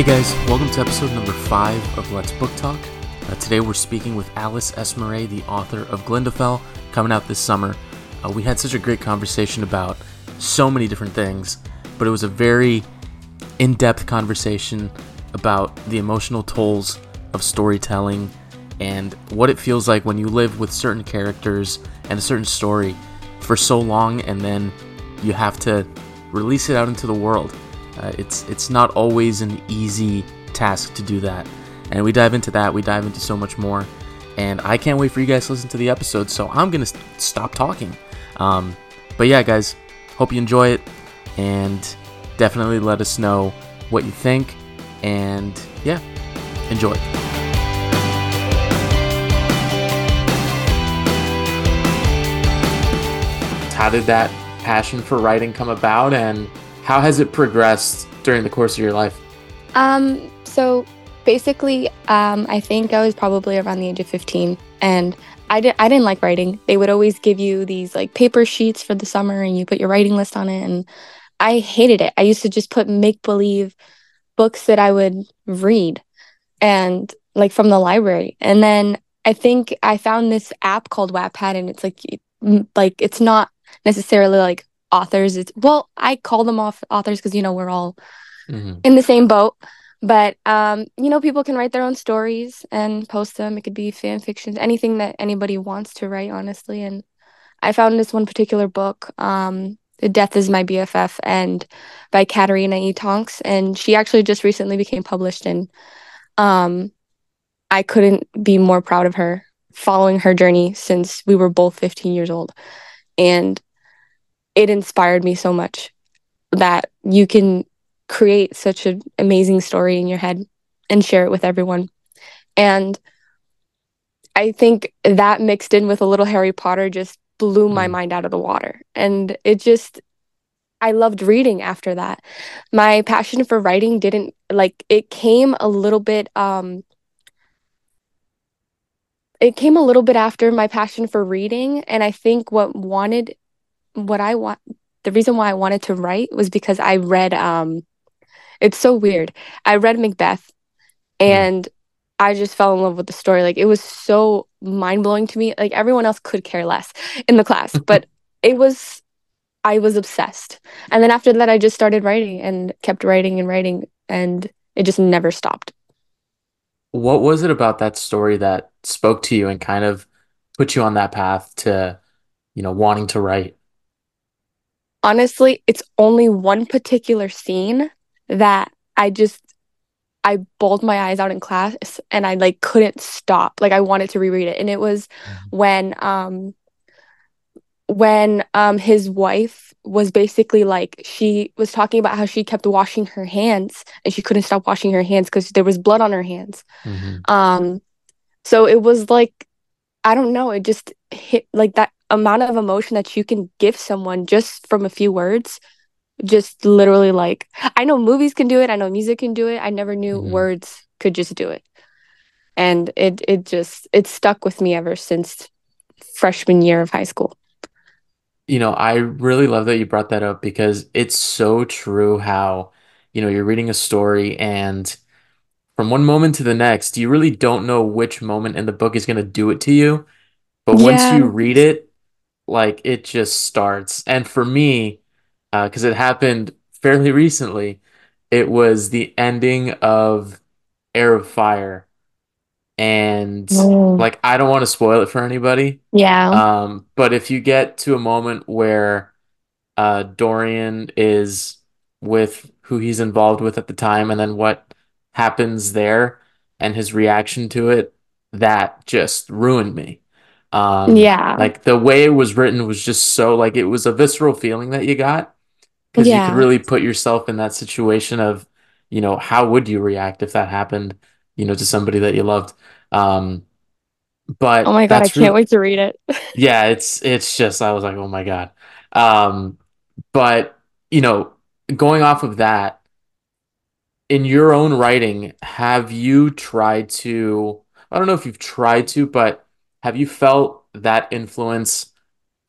Hey guys, welcome to episode number five of Let's Book Talk. Uh, today we're speaking with Alys Esmeray, the author of Glyndofell, coming out this summer. Uh, we had such a great conversation about so many different things, but it was a very in depth conversation about the emotional tolls of storytelling and what it feels like when you live with certain characters and a certain story for so long and then you have to release it out into the world. Uh, it's it's not always an easy task to do that, and we dive into that. We dive into so much more, and I can't wait for you guys to listen to the episode. So I'm gonna st- stop talking. Um, but yeah, guys, hope you enjoy it, and definitely let us know what you think. And yeah, enjoy. How did that passion for writing come about, and how has it progressed during the course of your life? Um, so basically, um, I think I was probably around the age of 15 and I, di- I didn't like writing. They would always give you these like paper sheets for the summer and you put your writing list on it. And I hated it. I used to just put make believe books that I would read and like from the library. And then I think I found this app called Wattpad and it's like, like it's not necessarily like authors. It's well, I call them off authors because you know we're all mm-hmm. in the same boat. But um, you know, people can write their own stories and post them. It could be fan fiction, anything that anybody wants to write, honestly. And I found this one particular book, um, "Death Is My BFF," and by Katerina E. Tonks, and she actually just recently became published. And um, I couldn't be more proud of her following her journey since we were both 15 years old. And it inspired me so much that you can create such an amazing story in your head and share it with everyone. And I think that mixed in with a little Harry Potter just blew my mm. mind out of the water. And it just, I loved reading after that. My passion for writing didn't like it came a little bit um it came a little bit after my passion for reading and I think what wanted what I want the reason why I wanted to write was because I read um it's so weird. I read Macbeth hmm. and mm. I just fell in love with the story. Like it was so mind blowing to me. Like everyone else could care less in the class, but it was I was obsessed. And then after that I just started writing and kept writing and writing and it just never stopped. What was it about that story that spoke to you and kind of put you on that path to, you know, wanting to write? Honestly, it's only one particular scene that I just I bawled my eyes out in class and I like couldn't stop. Like I wanted to reread it. And it was mm-hmm. when um when um his wife was basically like she was talking about how she kept washing her hands and she couldn't stop washing her hands because there was blood on her hands. Mm-hmm. Um so it was like I don't know, it just hit like that amount of emotion that you can give someone just from a few words just literally like i know movies can do it i know music can do it i never knew mm-hmm. words could just do it and it it just it stuck with me ever since freshman year of high school you know i really love that you brought that up because it's so true how you know you're reading a story and from one moment to the next you really don't know which moment in the book is going to do it to you but yeah. once you read it like it just starts. And for me, because uh, it happened fairly recently, it was the ending of Heir of Fire. And mm. like I don't want to spoil it for anybody. Yeah. Um, but if you get to a moment where uh Dorian is with who he's involved with at the time and then what happens there and his reaction to it, that just ruined me. Um, yeah. Like the way it was written was just so like it was a visceral feeling that you got because yeah. you could really put yourself in that situation of, you know, how would you react if that happened, you know, to somebody that you loved. Um, but oh my god, I can't really, wait to read it. yeah, it's it's just I was like, oh my god. Um, but you know, going off of that, in your own writing, have you tried to? I don't know if you've tried to, but have you felt that influence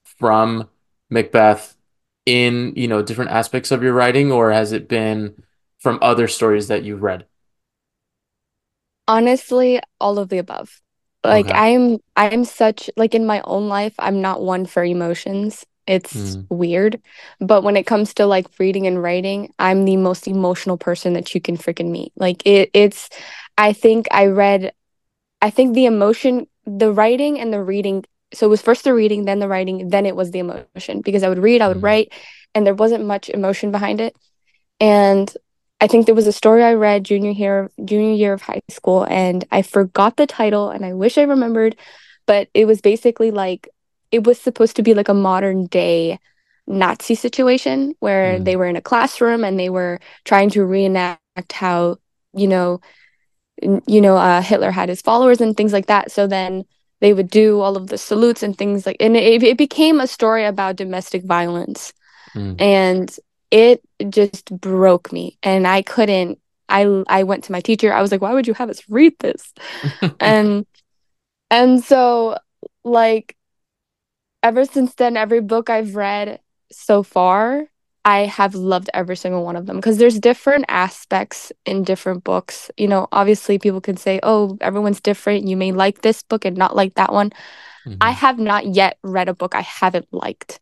from Macbeth in, you know, different aspects of your writing, or has it been from other stories that you've read? Honestly, all of the above. Like Okay. I'm I'm such like in my own life, I'm not one for emotions. It's Mm, weird, but when it comes to like reading and writing, I'm the most emotional person that you can freaking meet. Like it it's I think I read I think the emotion, the writing and the reading, so it was first the reading, then the writing, then it was the emotion because I would read, I would mm, write, and there wasn't much emotion behind it. And I think there was a story I read junior year junior year of high school and I forgot the title and I wish I remembered, but it was basically like it was supposed to be like a modern day Nazi situation where they mm, were in a classroom and they were trying to reenact how, you know, you know, uh, Hitler had his followers and things like that. So then they would do all of the salutes and things like, and it, it became a story about domestic violence mm. and it just broke me and i couldn't i i went to my teacher i was like why would you have us read this and and so like ever since then every book i've read so far i have loved every single one of them because there's different aspects in different books you know obviously people can say oh everyone's different you may like this book and not like that one I Mhm. have not yet read a book I haven't liked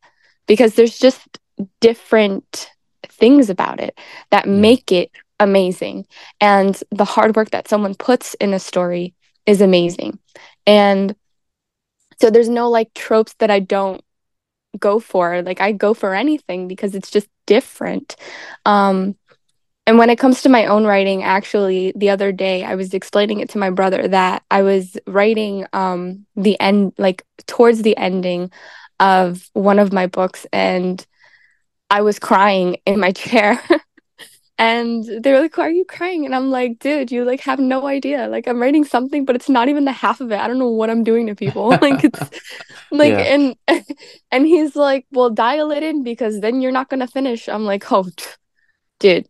because there's just different things about it that Yeah. make it amazing. And the hard work that someone puts in a story is amazing. And so there's no like tropes that I don't go for. Like I go for anything because it's just different. Um, and when it comes to my own writing, actually, the other day I was explaining it to my brother that I was writing um the end like towards the ending of one of my books and I was crying in my chair and they were like, Why are you crying? And I'm like, dude, you like have no idea. Like I'm writing something, but it's not even the half of it. I don't know what I'm doing to people. Like it's like Yeah. and and he's like, Well, dial it in because then you're not gonna finish. I'm like, Oh, dude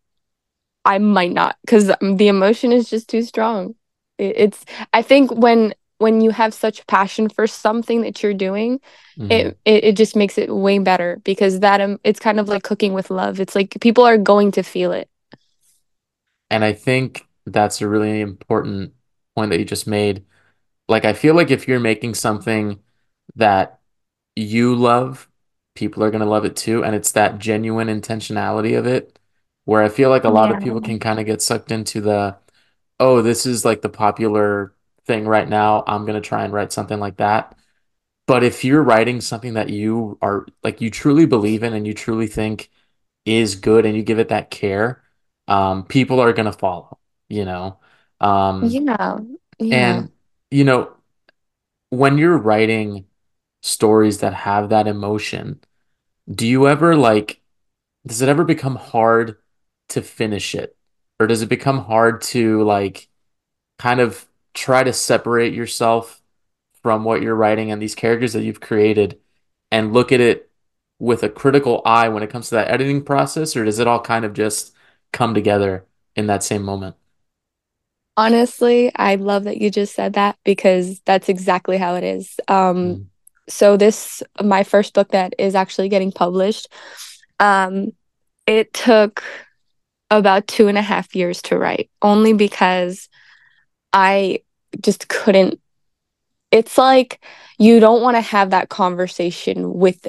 I might not because the emotion is just too strong. It, it's I think when when you have such passion for something that you're doing, hmm it, it it just makes it way better because that um it's kind of like cooking with love. It's like people are going to feel it. And I think that's a really important point that you just made. Like, I feel like if you're making something that you love, people are going to love it too. And it's that genuine intentionality of it, where I feel like a lot of Yeah. people can kind of get sucked into the, oh, this is like the popular thing right now. I'm going to try and write something like that. But if you're writing something that you are like, you truly believe in and you truly think is good and you give it that care, um, people are going to follow, you know? Um, Yeah. Yeah. and, you know, when you're writing stories that have that emotion, do you ever like, does it ever become hard to finish it? Or does it become hard to like kind of try to separate yourself from what you're writing and these characters that you've created and look at it with a critical eye when it comes to that editing process, or does it all kind of just come together in that same moment? Honestly, I love that you just said that because that's exactly how it is. Um, Mm, so this my first book that is actually getting published. Um, it took about two and a half years to write, only because I just couldn't. It's like you don't want to have that conversation with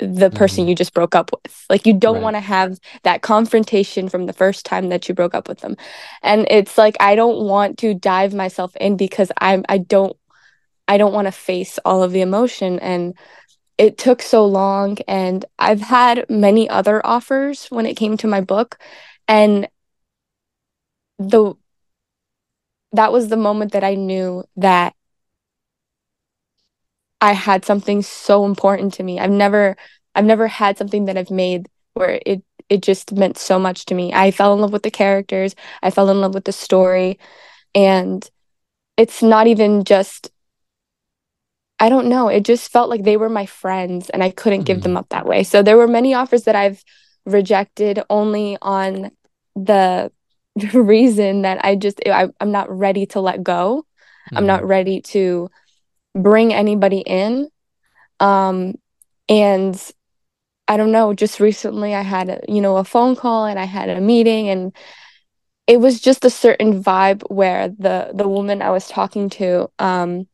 the person hmm you just broke up with. Like you don't Right. want to have that confrontation from the first time that you broke up with them. And it's like I don't want to dive myself in because I'm I don't I don't want to face all of the emotion and it took so long and I've had many other offers when it came to my book and the that was the moment that I knew that I had something so important to me. I've never I've never had something that I've made where it it just meant so much to me. I fell in love with the characters, I fell in love with the story, and it's not even just I don't know, it just felt like they were my friends and I couldn't give them hmm up that way. So there were many offers that I've rejected only on the reason that I just I, I'm not ready to let go. I'm not hmm ready to bring anybody in. Um, and I don't know, just recently I had a, you know, a phone call and I had a meeting and it was just a certain vibe where the the woman I was talking to, um,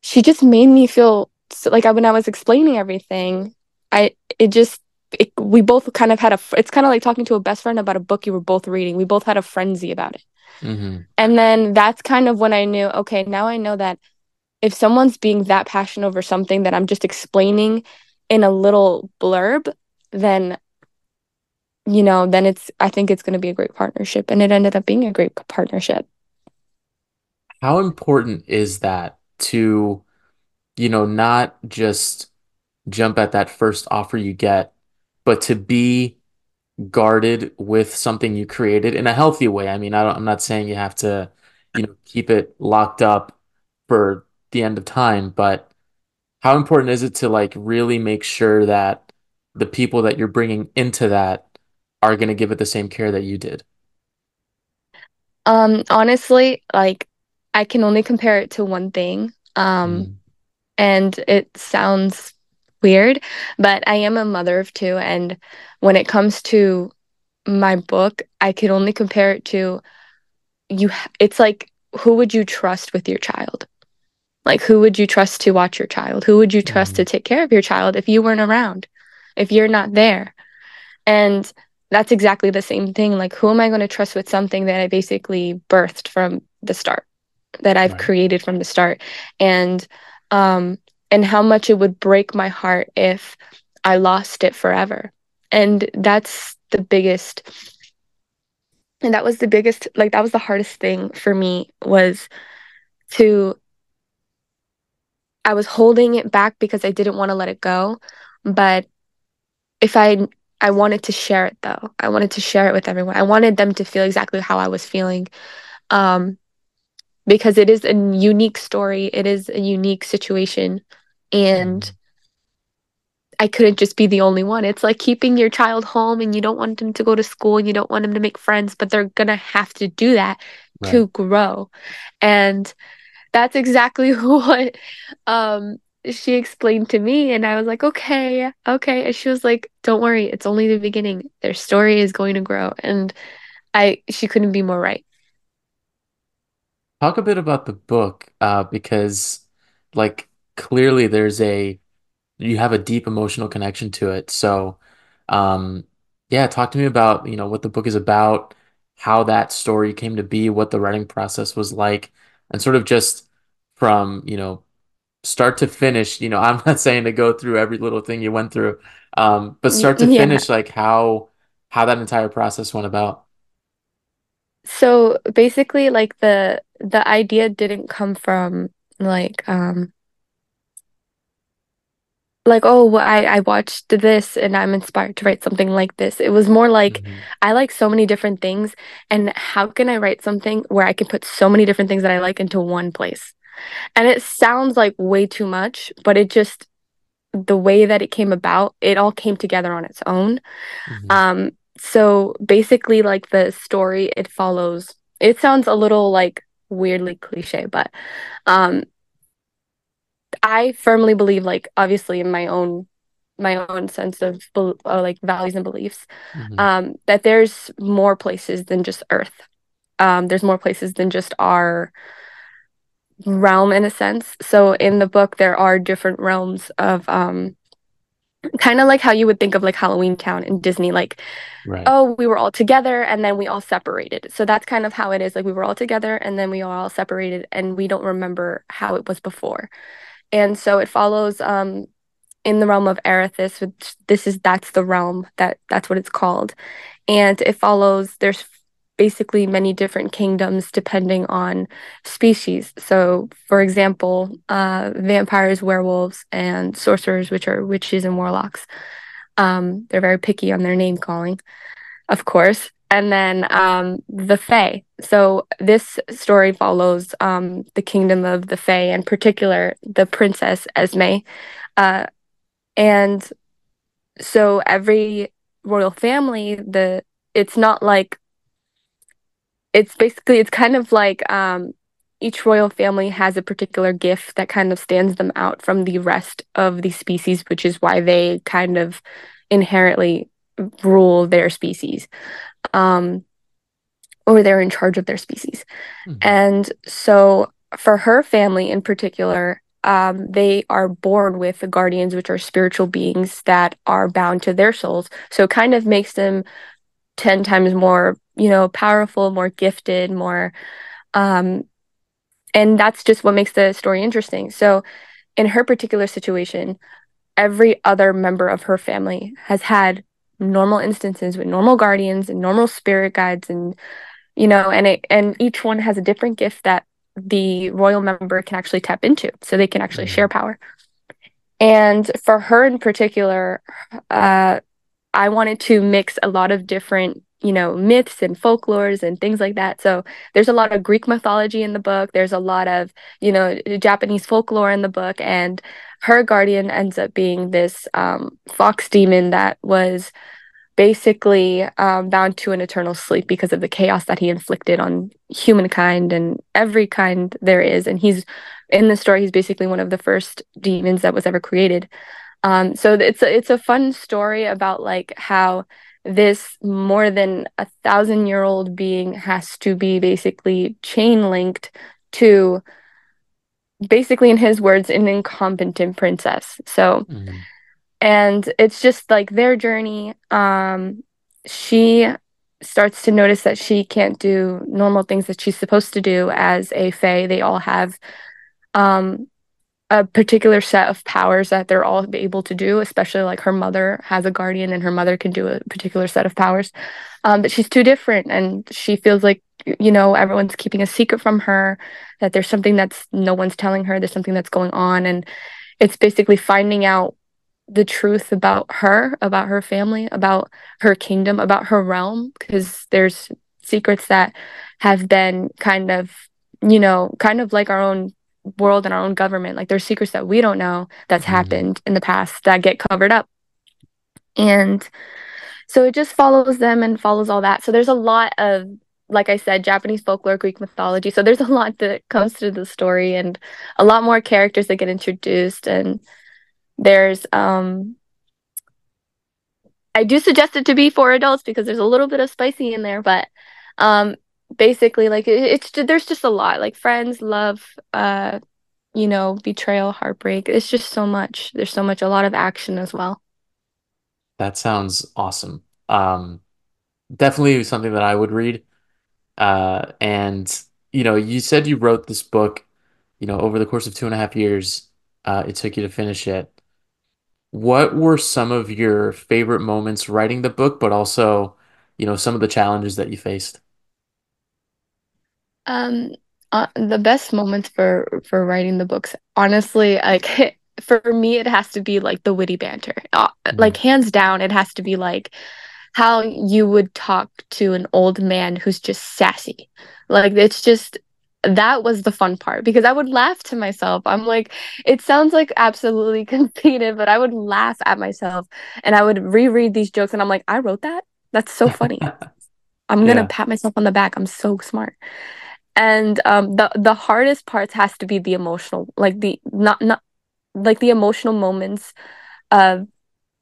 she just made me feel so, like I, when I was explaining everything, I it just it, we both kind of had a it's kind of like talking to a best friend about a book you were both reading. We both had a frenzy about it. Mm-hmm. And then that's kind of when I knew, okay, now I know that if someone's being that passionate over something that I'm just explaining in a little blurb, then you know, then it's I think it's going to be a great partnership and it ended up being a great partnership. How important is that to you know, not just jump at that first offer you get, but to be guarded with something you created in a healthy way. I mean, I am not saying you have to, you know, keep it locked up for the end of time, but how important is it to like really make sure that the people that you're bringing into that are going to give it the same care that you did? Um, honestly, like I can only compare it to one thing. Um, mm. and it sounds weird, but I am a mother of two. And when it comes to my book, I can only compare it to you. It's like, who would you trust with your child? Like, who would you trust to watch your child? Who would you trust mm-hmm. to take care of your child if you weren't around, if you're not there? And that's exactly the same thing. Like, who am I going to trust with something that I basically birthed from the start, that I've right. created from the start? And, um, and how much it would break my heart if I lost it forever. And that's the biggest and that was the biggest like that was the hardest thing for me was to I was holding it back because I didn't want to let it go, but if I I wanted to share it though. I wanted to share it with everyone. I wanted them to feel exactly how I was feeling. Um because it is a unique story. It is a unique situation and. I couldn't just be the only one. It's like keeping your child home and you don't want them to go to school and you don't want them to make friends, but they're going to have to do that right. to grow. And that's exactly what um, she explained to me. And I was like, okay, okay. And she was like, don't worry, it's only the beginning. Their story is going to grow. And I, she couldn't be more right. Talk a bit about the book uh, because, like, clearly there's a you have a deep emotional connection to it. So, um, yeah, talk to me about you know what the book is about, how that story came to be, what the writing process was like, and sort of just from you know start to finish. You know, I'm not saying to go through every little thing you went through, um, but start to yeah. finish, like how how that entire process went about. So basically, like the the idea didn't come from like um like oh well, I I watched this and I'm inspired to write something like this. It was more like mm-hmm. I like so many different things and how can I write something where I can put so many different things that I like into one place? And it sounds like way too much, but it just the way that it came about, it all came together on its own. Mm-hmm. Um so basically like the story it follows it sounds a little like weirdly cliche, but um I firmly believe, like obviously in my own my own sense of uh, like values and beliefs, mm-hmm. um, that there's more places than just Earth. Um, there's more places than just our realm in a sense. So in the book, there are different realms of um, kind of like how you would think of like Halloween Town in Disney, like, right. oh, we were all together and then we all separated. So that's kind of how it is. Like we were all together and then we all separated and we don't remember how it was before and so it follows um, in the realm of Arethys, which this is that's the realm that that's what it's called, and it follows. There's basically many different kingdoms depending on species. So, for example, uh, vampires, werewolves, and sorcerers, which are witches and warlocks. Um, they're very picky on their name calling, of course and then um, the Fae. So this story follows um, the kingdom of the Fae, in particular the princess Esme, uh, and so every royal family, the it's not like it's basically it's kind of like um, each royal family has a particular gift that kind of stands them out from the rest of the species, which is why they kind of inherently rule their species. Um, or they're in charge of their species. Mhm. And so for her family in particular, um, they are born with the guardians, which are spiritual beings that are bound to their souls. So it kind of makes them 10 times more, you know, powerful, more gifted, more, um, and that's just what makes the story interesting. So in her particular situation, every other member of her family has had normal instances with normal guardians and normal spirit guides and you know and it and each one has a different gift that the royal member can actually tap into so they can actually share Mhm. power and for her in particular uh i wanted to mix a lot of different you know myths and folklores and things like that so there's a lot of greek mythology in the book there's a lot of you know japanese folklore in the book and her guardian ends up being this um, fox demon that was basically um, bound to an eternal sleep because of the chaos that he inflicted on humankind and every kind there is. And he's in the story, he's basically one of the first demons that was ever created. Um, so it's a, it's a fun story about like how this more than a thousand year old being has to be basically chain linked to basically in his words an incompetent princess so Mhm. and it's just like their journey um she starts to notice that she can't do normal things that she's supposed to do as a fae they all have um a particular set of powers that they're all able to do especially like her mother has a guardian and her mother can do a particular set of powers. Um but she's too different and she feels like you know everyone's keeping a secret from her that there's something that's no one's telling her there's something that's going on and it's basically finding out the truth about her, about her family, about her kingdom, about her realm, because there's secrets that have been kind of, you know, kind of like our own world and our own government. Like there's secrets that we don't know that's Mhm. happened in the past that get covered up. And so it just follows them and follows all that. So there's a lot of like I said, Japanese folklore, Greek mythology. So there's a lot that comes to the story and a lot more characters that get introduced and there's um I do suggest it to be for adults because there's a little bit of spicy in there, but um basically like it, it's there's just a lot like friends, love, uh you know, betrayal, heartbreak. It's just so much. There's so much a lot of action as well. That sounds awesome. Um, definitely something that I would read. Uh, and you know, you said you wrote this book, you know, over the course of two and a half years. Uh, it took you to finish it. What were some of your favorite moments writing the book, but also, you know, some of the challenges that you faced? Um, uh, the best moments for for writing the books, honestly, like for me, it has to be like the witty banter. Uh, like Mhm. hands down, it has to be like how you would talk to an old man who's just sassy. Like it's just that was the fun part because I would laugh to myself. I'm like, it sounds like absolutely conceited, but I would laugh at myself and I would reread these jokes and I'm like, I wrote that. That's so funny. I'm gonna Yeah. pat myself on the back. I'm so smart. And um, the the hardest parts has to be the emotional, like the not not like the emotional moments of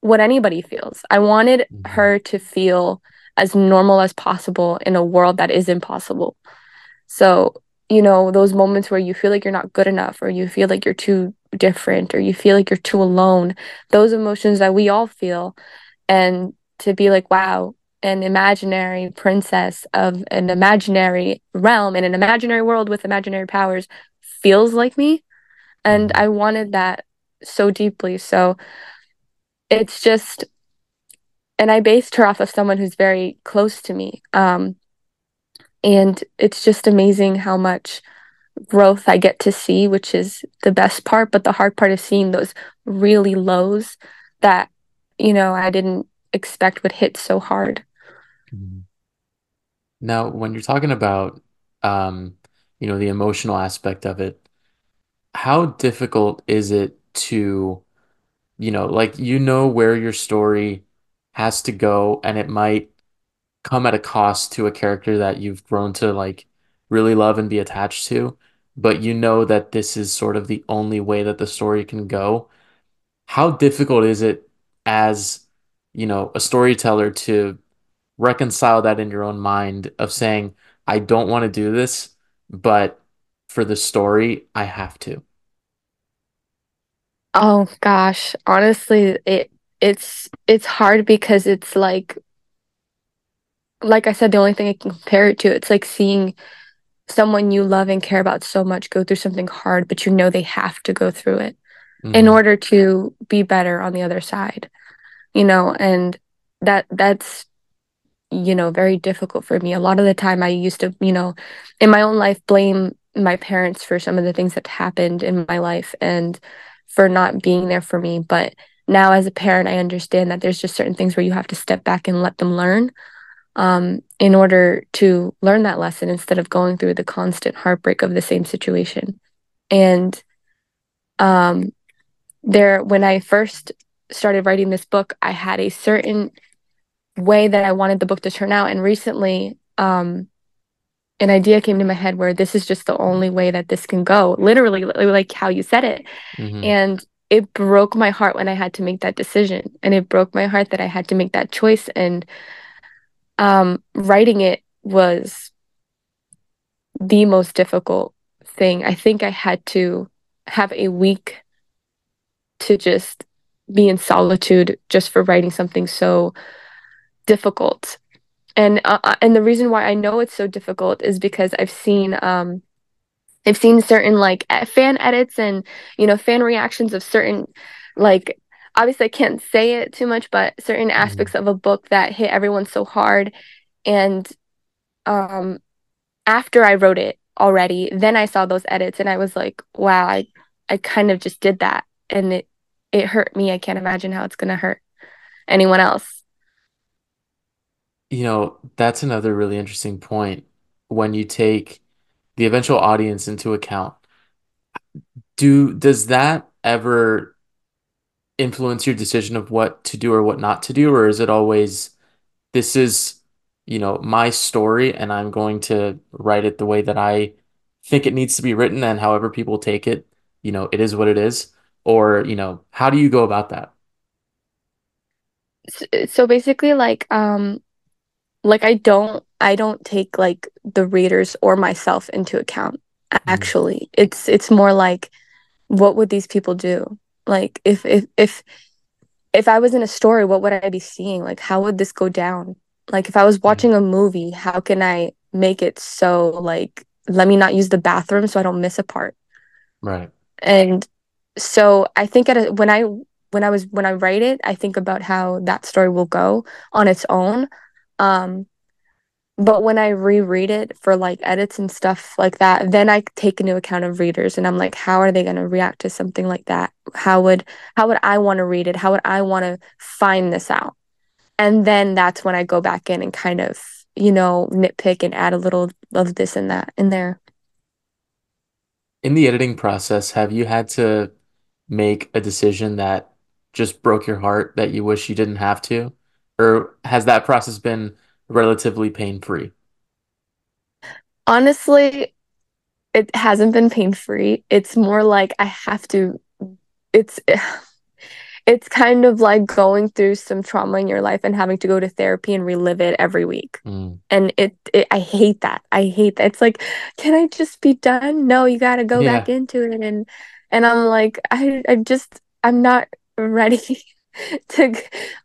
what anybody feels. I wanted Mhm. her to feel as normal as possible in a world that is impossible. So, you know, those moments where you feel like you're not good enough or you feel like you're too different or you feel like you're too alone, those emotions that we all feel and to be like, wow, an imaginary princess of an imaginary realm in an imaginary world with imaginary powers feels like me. And Mhm. I wanted that so deeply. So it's just, and I based her off of someone who's very close to me. Um, and it's just amazing how much growth I get to see, which is the best part. But the hard part is seeing those really lows that, you know, I didn't expect would hit so hard. Mhm. Now, when you're talking about, um, you know, the emotional aspect of it, how difficult is it to, you know, like you know where your story has to go, and it might come at a cost to a character that you've grown to like really love and be attached to, but you know that this is sort of the only way that the story can go. How difficult is it as, you know, a storyteller to reconcile that in your own mind of saying, I don't want to do this, but for the story, I have to. Oh gosh, honestly, it it's it's hard because it's like like I said, the only thing I can compare it to, it's like seeing someone you love and care about so much go through something hard, but you know they have to go through it in hmm order to be better on the other side, you know, and that that's you know, very difficult for me. A lot of the time I used to, you know, in my own life blame my parents for some of the things that happened in my life and for not being there for me. But now as a parent, I understand that there's just certain things where you have to step back and let them learn um, in order to learn that lesson instead of going through the constant heartbreak of the same situation. And um, there, when I first started writing this book, I had a certain way that I wanted the book to turn out. And recently, um, an idea came to my head where this is just the only way that this can go, literally, like how you said it. hmm And it broke my heart when I had to make that decision. And it broke my heart that I had to make that choice. And um, writing it was the most difficult thing. I think I had to have a week to just be in solitude just for writing something so difficult. And uh, uh, and the reason why I know it's so difficult is because I've seen um I've seen certain like fan edits and you know fan reactions of certain like obviously I can't say it too much, but certain hmm aspects of a book that hit everyone so hard. And um after I wrote it already, then I saw those edits and I was like, wow, I I kind of just did that and it it hurt me. I can't imagine how it's gonna hurt anyone else. You know, that's another really interesting point when you take the eventual audience into account. Do does that ever influence your decision of what to do or what not to do, or is it always this is, you know, my story and I'm going to write it the way that I think it needs to be written and however people take it, you know, it is what it is? Or, you know, how do you go about that? So, basically like um like I don't I don't take like the readers or myself into account Mm, actually. It's it's more like what would these people do? Like if if if if I was in a story, what would I be seeing? Like how would this go down? Like if I was mm, watching a movie, how can I make it so like let me not use the bathroom so I don't miss a part? right. And so I think at a, when I when I was when I write it, I think about how that story will go on its own. Um But when I reread it for like edits and stuff like that, then I take into account of readers and I'm like, how are they going to react to something like that? How would how would I want to read it? How would I want to find this out? And then that's when I go back in and kind of, you know, nitpick and add a little of this and that in there. In the editing process, have you had to make a decision that just broke your heart that you wish you didn't have to? Or has that process been relatively pain-free? Honestly, it hasn't been pain-free. It's more like I have to it's it's kind of like going through some trauma in your life and having to go to therapy and relive it every week. Mm, And it, it I hate that. I hate that. It's like, can I just be done? No, you got to go back into it. And and I'm like, I I just I'm not ready to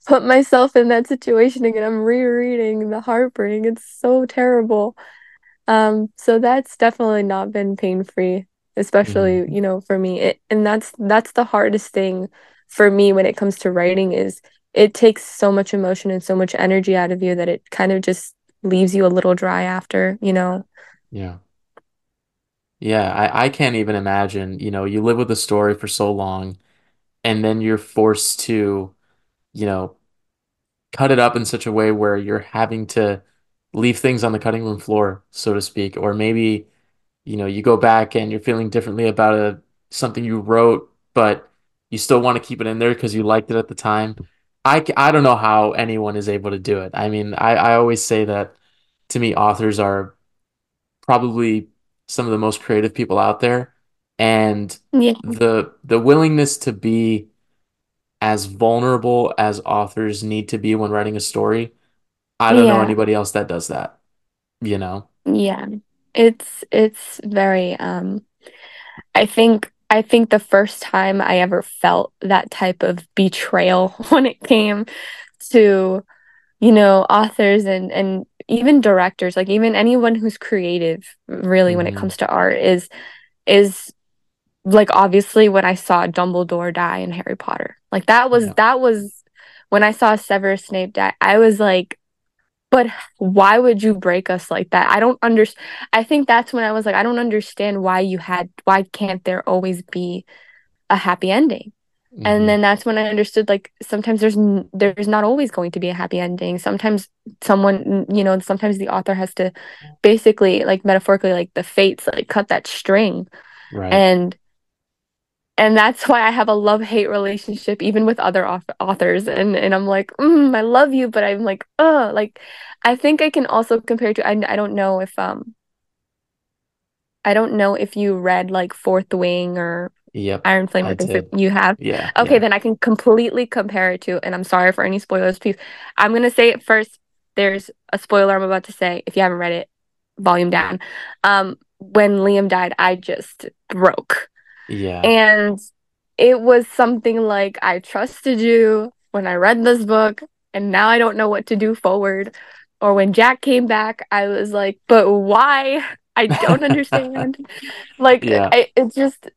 put myself in that situation again. I'm rereading the heartbreak. It's so terrible. Um, so that's definitely not been pain-free, especially, hmm you know, for me. It, and that's that's the hardest thing for me when it comes to writing is it takes so much emotion and so much energy out of you that it kind of just leaves you a little dry after, you know. Yeah. Yeah, I, I can't even imagine, you know, you live with a story for so long and then you're forced to, you know, cut it up in such a way where you're having to leave things on the cutting room floor, so to speak, or maybe, you know, you go back and you're feeling differently about a something you wrote, but you still want to keep it in there because you liked it at the time. I, I don't know how anyone is able to do it. I mean, I, I always say that to me, authors are probably some of the most creative people out there, and Yeah. the the willingness to be as vulnerable as authors need to be when writing a story, I don't know anybody else that does that, you know? Yeah. It's it's very um I think I think the first time I ever felt that type of betrayal when it came to, you know, authors and and even directors, like even anyone who's creative really when it hmm comes to art is is like obviously when I saw Dumbledore die in Harry Potter. Like that was Yeah. that was when I saw Severus Snape die. I was like, but why would you break us like that? I don't understand. I think that's when I was like, I don't understand why you had why can't there always be a happy ending? And hmm then that's when I understood like sometimes there's n- there's not always going to be a happy ending. Sometimes someone, you know, sometimes the author has to basically like metaphorically like the fates like cut that string Right. and and that's why I have a love-hate relationship even with other auth- authors and and I'm like mm, I love you but I'm like uh like I think I can also compare to I, I don't know if um I don't know if you read like Fourth Wing or Yep. Iron Flame I or things that you have Yeah. okay Yeah. then I can completely compare it to and I'm sorry for any spoilers please I'm gonna say it first there's a spoiler I'm about to say if you haven't read it volume down um when Liam died I just broke Yeah. and it was something like, I trusted you when I read this book, and now I don't know what to do forward. Or when Jack came back, I was like, but why? I don't understand. Like, Yeah. I, it's just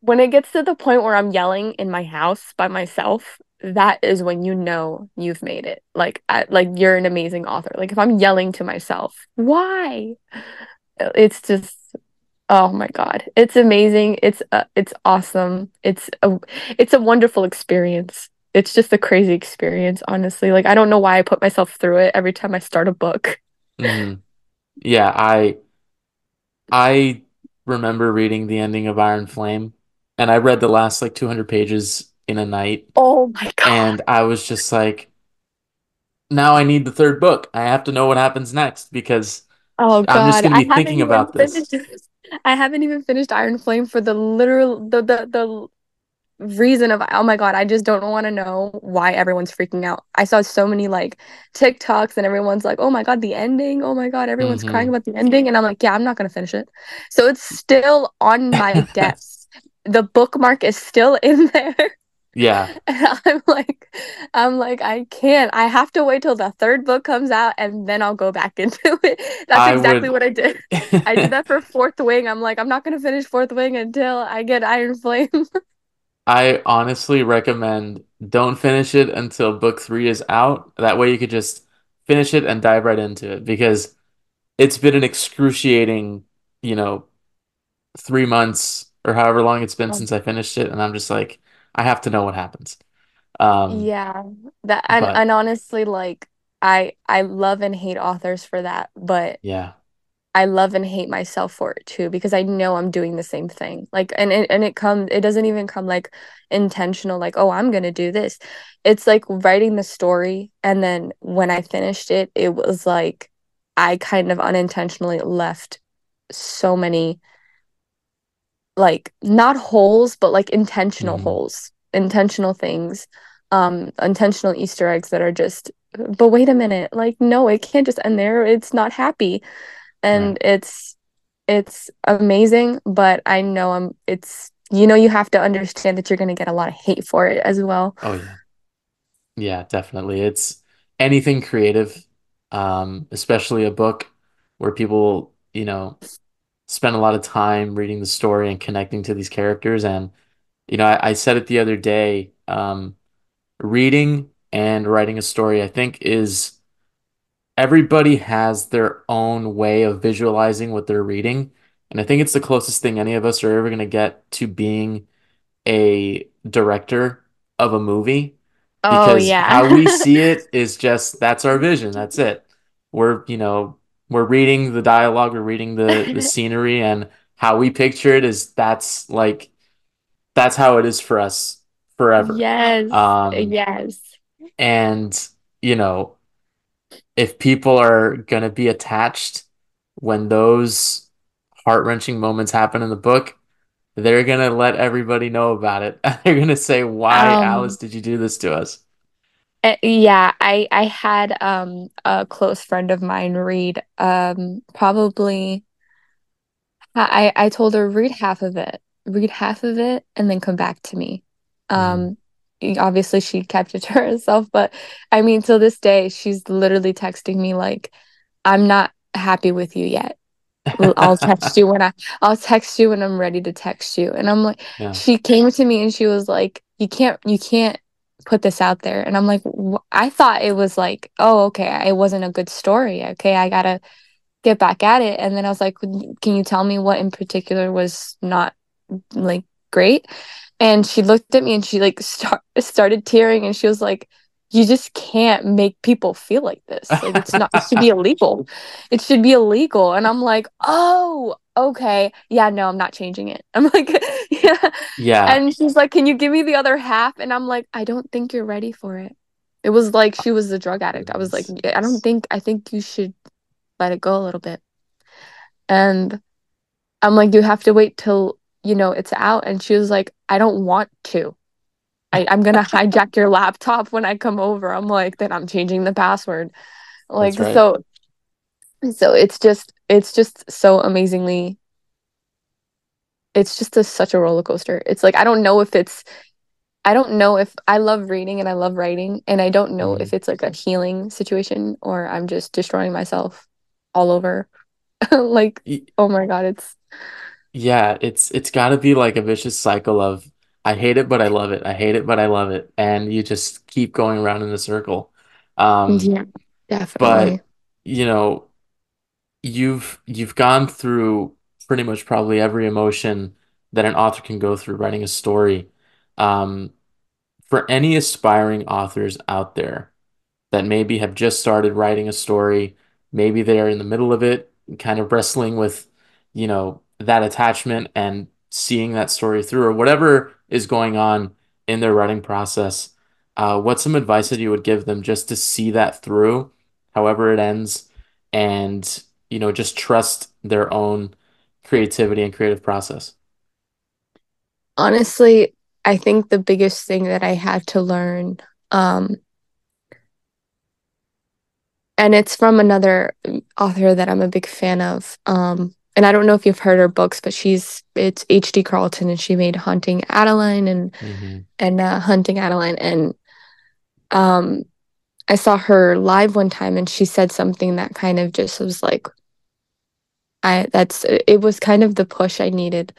when it gets to the point where I'm yelling in my house by myself, that is when you know you've made it. Like, I, like you're an amazing author. Like, if I'm yelling to myself, why? It's just Oh my God. It's amazing. It's uh, it's awesome. It's a it's a wonderful experience. It's just a crazy experience, honestly. Like I don't know why I put myself through it every time I start a book. hmm Yeah. I I remember reading the ending of Iron Flame, and I read the last like 200 pages in a night, Oh my God. and I was just like, now I need the third book. I have to know what happens next because Oh I'm just going to be haven't thinking about this. I haven't even finished Iron Flame for the literal the the the reason of oh my God, I just don't want to know why everyone's freaking out. I saw so many like TikToks and everyone's like, "Oh my God, the ending. Oh my God, everyone's crying hmm about the ending." And I'm like, "Yeah, I'm not gonna finish it." So it's still on my desk. The bookmark is still in there. Yeah, And I'm like, I'm like, I can't. I have to wait till the third book comes out and then I'll go back into it. That's I exactly would. what I did. I did that for Fourth Wing. I'm like, I'm not gonna finish Fourth Wing until I get Iron Flame. I honestly recommend don't finish it until book three is out. That way you could just finish it and dive right into it because it's been an excruciating, you know, three months or however long it's been Um, since I finished it, and I'm just like, I have to know what happens. Um, Yeah, that and but and honestly, like I I love and hate authors for that, but yeah, I love and hate myself for it too because I know I'm doing the same thing. Like and it and it comes it doesn't even come like intentional like oh I'm gonna do this. It's like writing the story and then when I finished it it was like I kind of unintentionally left so many like not holes but like intentional hmm holes, intentional things, um intentional Easter eggs that are just but wait a minute like no it can't just end there. It's not happy and it's it's amazing, but I know I'm it's you know you have to understand that you're going to get a lot of hate for it as well. Oh yeah, yeah, definitely. It's anything creative, um, especially a book where people, you know, spend a lot of time reading the story and connecting to these characters. And, you know, I, I said it the other day, um, reading and writing a story, I think is everybody has their own way of visualizing what they're reading. And I think it's the closest thing any of us are ever going to get to being a director of a movie Oh because how we see it is just that's our vision. That's it. We're, you know, we're reading the dialogue, we're reading the the scenery and how we picture it is that's like that's how it is for us forever. Yes. Um Yes. and you know, if people are gonna be attached when those heart-wrenching moments happen in the book, they're gonna let everybody know about it. They're gonna say, "Why, Alys, Um did you do this to us?" Uh, yeah, I I had um a close friend of mine read um probably I I told her read half of it. Read half of it and then come back to me. Mm. Um obviously she kept it to herself, but I mean till this day she's literally texting me like I'm not happy with you yet. I'll text you when I I'll text you when I'm ready to text you. And I'm like Yeah. she came to me and she was like you can't you can't put this out there. And I'm like wh- I thought it was like oh okay, it wasn't a good story. Okay, I gotta get back at it. And then I was like, can you tell me what in particular was not like great? And she looked at me and she like start, started tearing and she was like, you just can't make people feel like this. Like it's not, it should be illegal. It should be illegal. And I'm like, oh, okay. Yeah, no, I'm not changing it. I'm like, yeah. Yeah. And she's like, can you give me the other half? And I'm like, I don't think you're ready for it. It was like she was a drug addict. I was like, I don't think, I think you should let it go a little bit. And I'm like, you have to wait till, you know, it's out. And she was like, I don't want to. I, I'm gonna hijack your laptop when I come over. I'm like, then I'm changing the password. Like, right. so so it's just it's just so amazingly it's just a, such a roller coaster. It's like I don't know if it's I don't know if I love reading and I love writing, and I don't know Mm. if it's like a healing situation or I'm just destroying myself all over. Like, oh my God, it's Yeah, it's it's got to be like a vicious cycle of I hate it, but I love it. I hate it, but I love it. And you just keep going around in the circle. Um, Yeah, definitely. but you know, you've you've gone through pretty much probably every emotion that an author can go through writing a story. Um, for any aspiring authors out there, that maybe have just started writing a story. Maybe they're in the middle of it, kind of wrestling with, you know, that attachment and seeing that story through, or whatever is going on in their writing process. Uh, what's some advice that you would give them just to see that through, however it ends, and, you know, just trust their own creativity and creative process? Honestly, I think the biggest thing that I had to learn, um, and it's from another author that I'm a big fan of. Um, and I don't know if you've heard her books, but she's it's H.D. Carlton, and she made Haunting Adeline and hmm and uh, Hunting Adeline, and um, I saw her live one time, and she said something that kind of just was like, I that's it was kind of the push I needed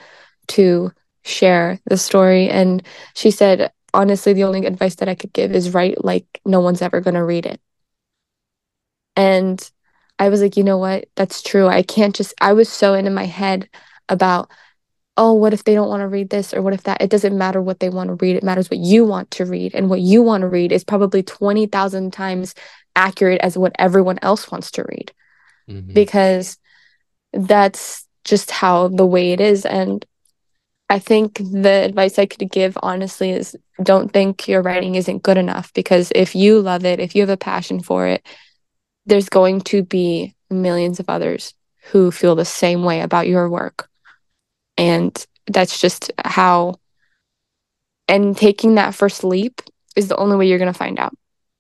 to share the story. And she said, honestly, the only advice that I could give is write like no one's ever going to read it. And I was like, you know what? That's true. I can't just, I was so into my head about, oh, what if they don't want to read this or what if that? It doesn't matter what they want to read. It matters what you want to read. And what you want to read is probably 20,000 times accurate as what everyone else wants to read hmm because that's just how the way it is. And I think the advice I could give honestly is don't think your writing isn't good enough because if you love it, if you have a passion for it, there's going to be millions of others who feel the same way about your work. And that's just how, and taking that first leap is the only way you're going to find out.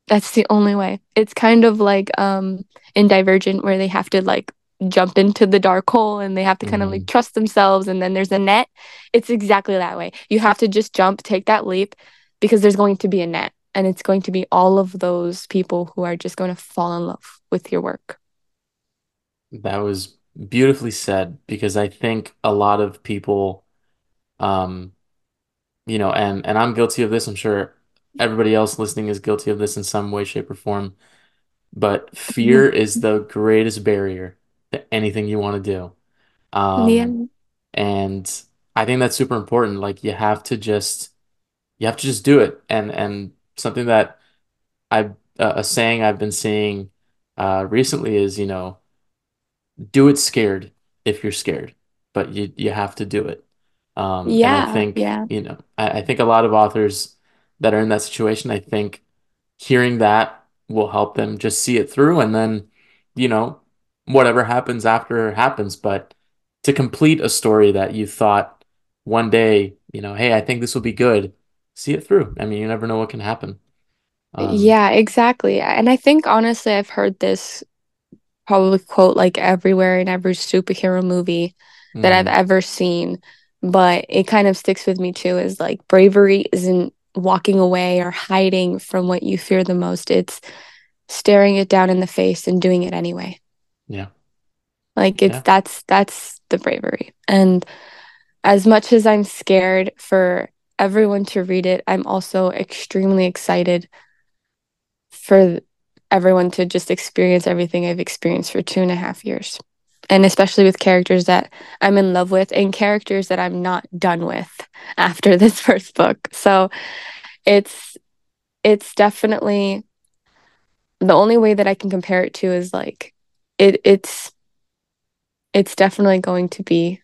That's the only way. It's kind of like um in Divergent where they have to like jump into the dark hole and they have to kind of like hmm trust themselves and then there's a net. It's exactly that way. You have to just jump, take that leap because there's going to be a net and it's going to be all of those people who are just going to fall in love with your work. That was beautifully said because I think a lot of people, um, you know, and and I'm guilty of this. I'm sure everybody else listening is guilty of this in some way, shape, or form. But fear is the greatest barrier to anything you want to do. Um, Yeah. and I think that's super important. Like you have to just you have to just do it. And and something that I uh, a saying I've been seeing uh recently is, you know, do it scared if you're scared, but you you have to do it. Um, and I Yeah, think, yeah. you know, I, I think a lot of authors that are in that situation, I think hearing that will help them just see it through and then, you know, whatever happens after happens. But to complete a story that you thought one day, you know, hey, I think this will be good, see it through. I mean, you never know what can happen. Um, yeah, exactly. And I think honestly, I've heard this probably quote like everywhere in every superhero movie that mm. I've ever seen, but it kind of sticks with me too is like bravery isn't walking away or hiding from what you fear the most. It's staring it down in the face and doing it anyway. Yeah. Like it's yeah. that's that's the bravery. And as much as I'm scared for everyone to read it, I'm also extremely excited for everyone to just experience everything I've experienced for two and a half years. And especially with characters that I'm in love with and characters that I'm not done with after this first book. So it's it's definitely the only way that I can compare it to is like it it's it's definitely going to be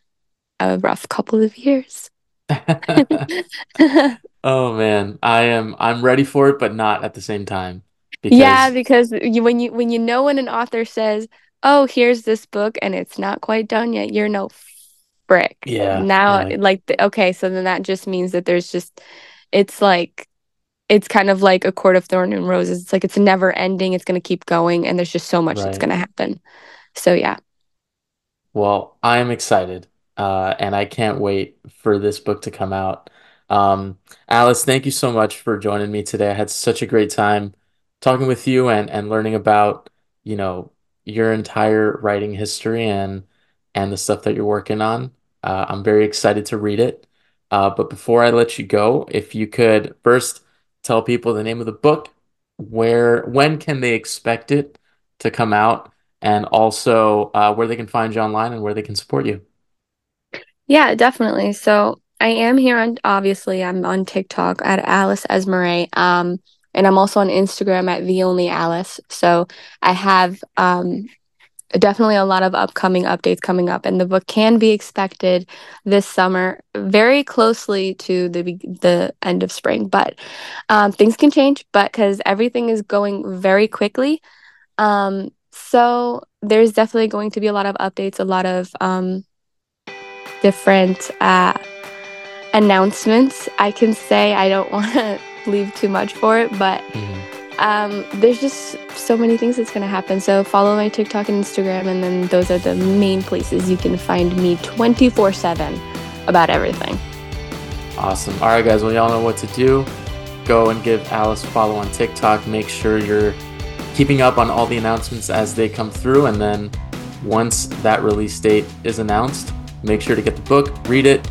a rough couple of years. oh man, I am I'm ready for it but not at the same time. Because... Yeah, because you, when you when you know when an author says, "Oh, here's this book and it's not quite done yet," you're no frick. Yeah. Now, yeah. like, the, okay, so then that just means that there's just, it's like, it's kind of like a court of thorn and roses. It's like it's never ending. It's going to keep going, and there's just so much right. that's going to happen. So yeah. Well, I'm excited, uh, and I can't wait for this book to come out. Um, Alys, thank you so much for joining me today. I had such a great time talking with you and and learning about you know your entire writing history and and the stuff that you're working on. Uh, I'm very excited to read it. Uh, but before I let you go, if you could first tell people the name of the book, where when can they expect it to come out, and also uh, where they can find you online and where they can support you. Yeah, definitely. So I am here on obviously I'm on TikTok at Alys Esmeray. Um, and I'm also on Instagram at the only Alys. So I have um, definitely a lot of upcoming updates coming up, and the book can be expected this summer, very closely to the the end of spring. But um, things can change, but because everything is going very quickly, um, so there's definitely going to be a lot of updates, a lot of um, different uh, announcements. I can say I don't want to leave too much for it, but mm-hmm. um, there's just so many things that's going to happen. So follow my TikTok and Instagram, and then those are the main places you can find me 24 7 about everything. Awesome. All right, guys. Well, y'all know what to do. Go and give Alys a follow on TikTok. Make sure you're keeping up on all the announcements as they come through. And then once that release date is announced, make sure to get the book, read it,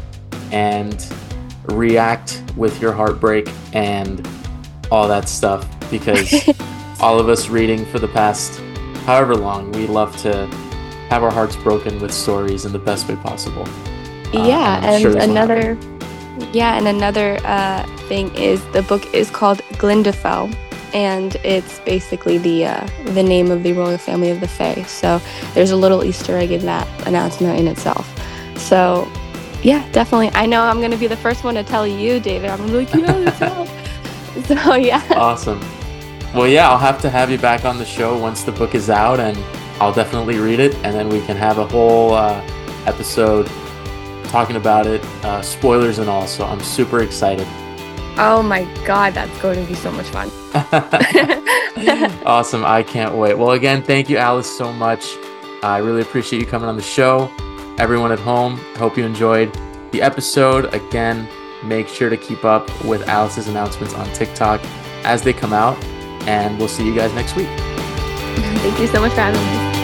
and react with your heartbreak and all that stuff because all of us reading for the past however long, we love to have our hearts broken with stories in the best way possible. Uh, yeah, and, and another yeah, and another uh, thing is the book is called Glyndofell, and it's basically the uh, the name of the royal family of the Fae. So there's a little Easter egg in that announcement in itself. So yeah, definitely. I know I'm going to be the first one to tell you, David. I'm going to be like, yeah, So, yeah. Awesome. Well, yeah, I'll have to have you back on the show once the book is out, and I'll definitely read it, and then we can have a whole uh, episode talking about it, uh, spoilers and all. So I'm super excited. Oh my God, that's going to be so much fun. awesome. I can't wait. Well, again, thank you, Alys, so much. I really appreciate you coming on the show everyone at home. Hope you enjoyed the episode. Again, make sure to keep up with Alys's announcements on TikTok as they come out. And we'll see you guys next week. Thank you so much for having me.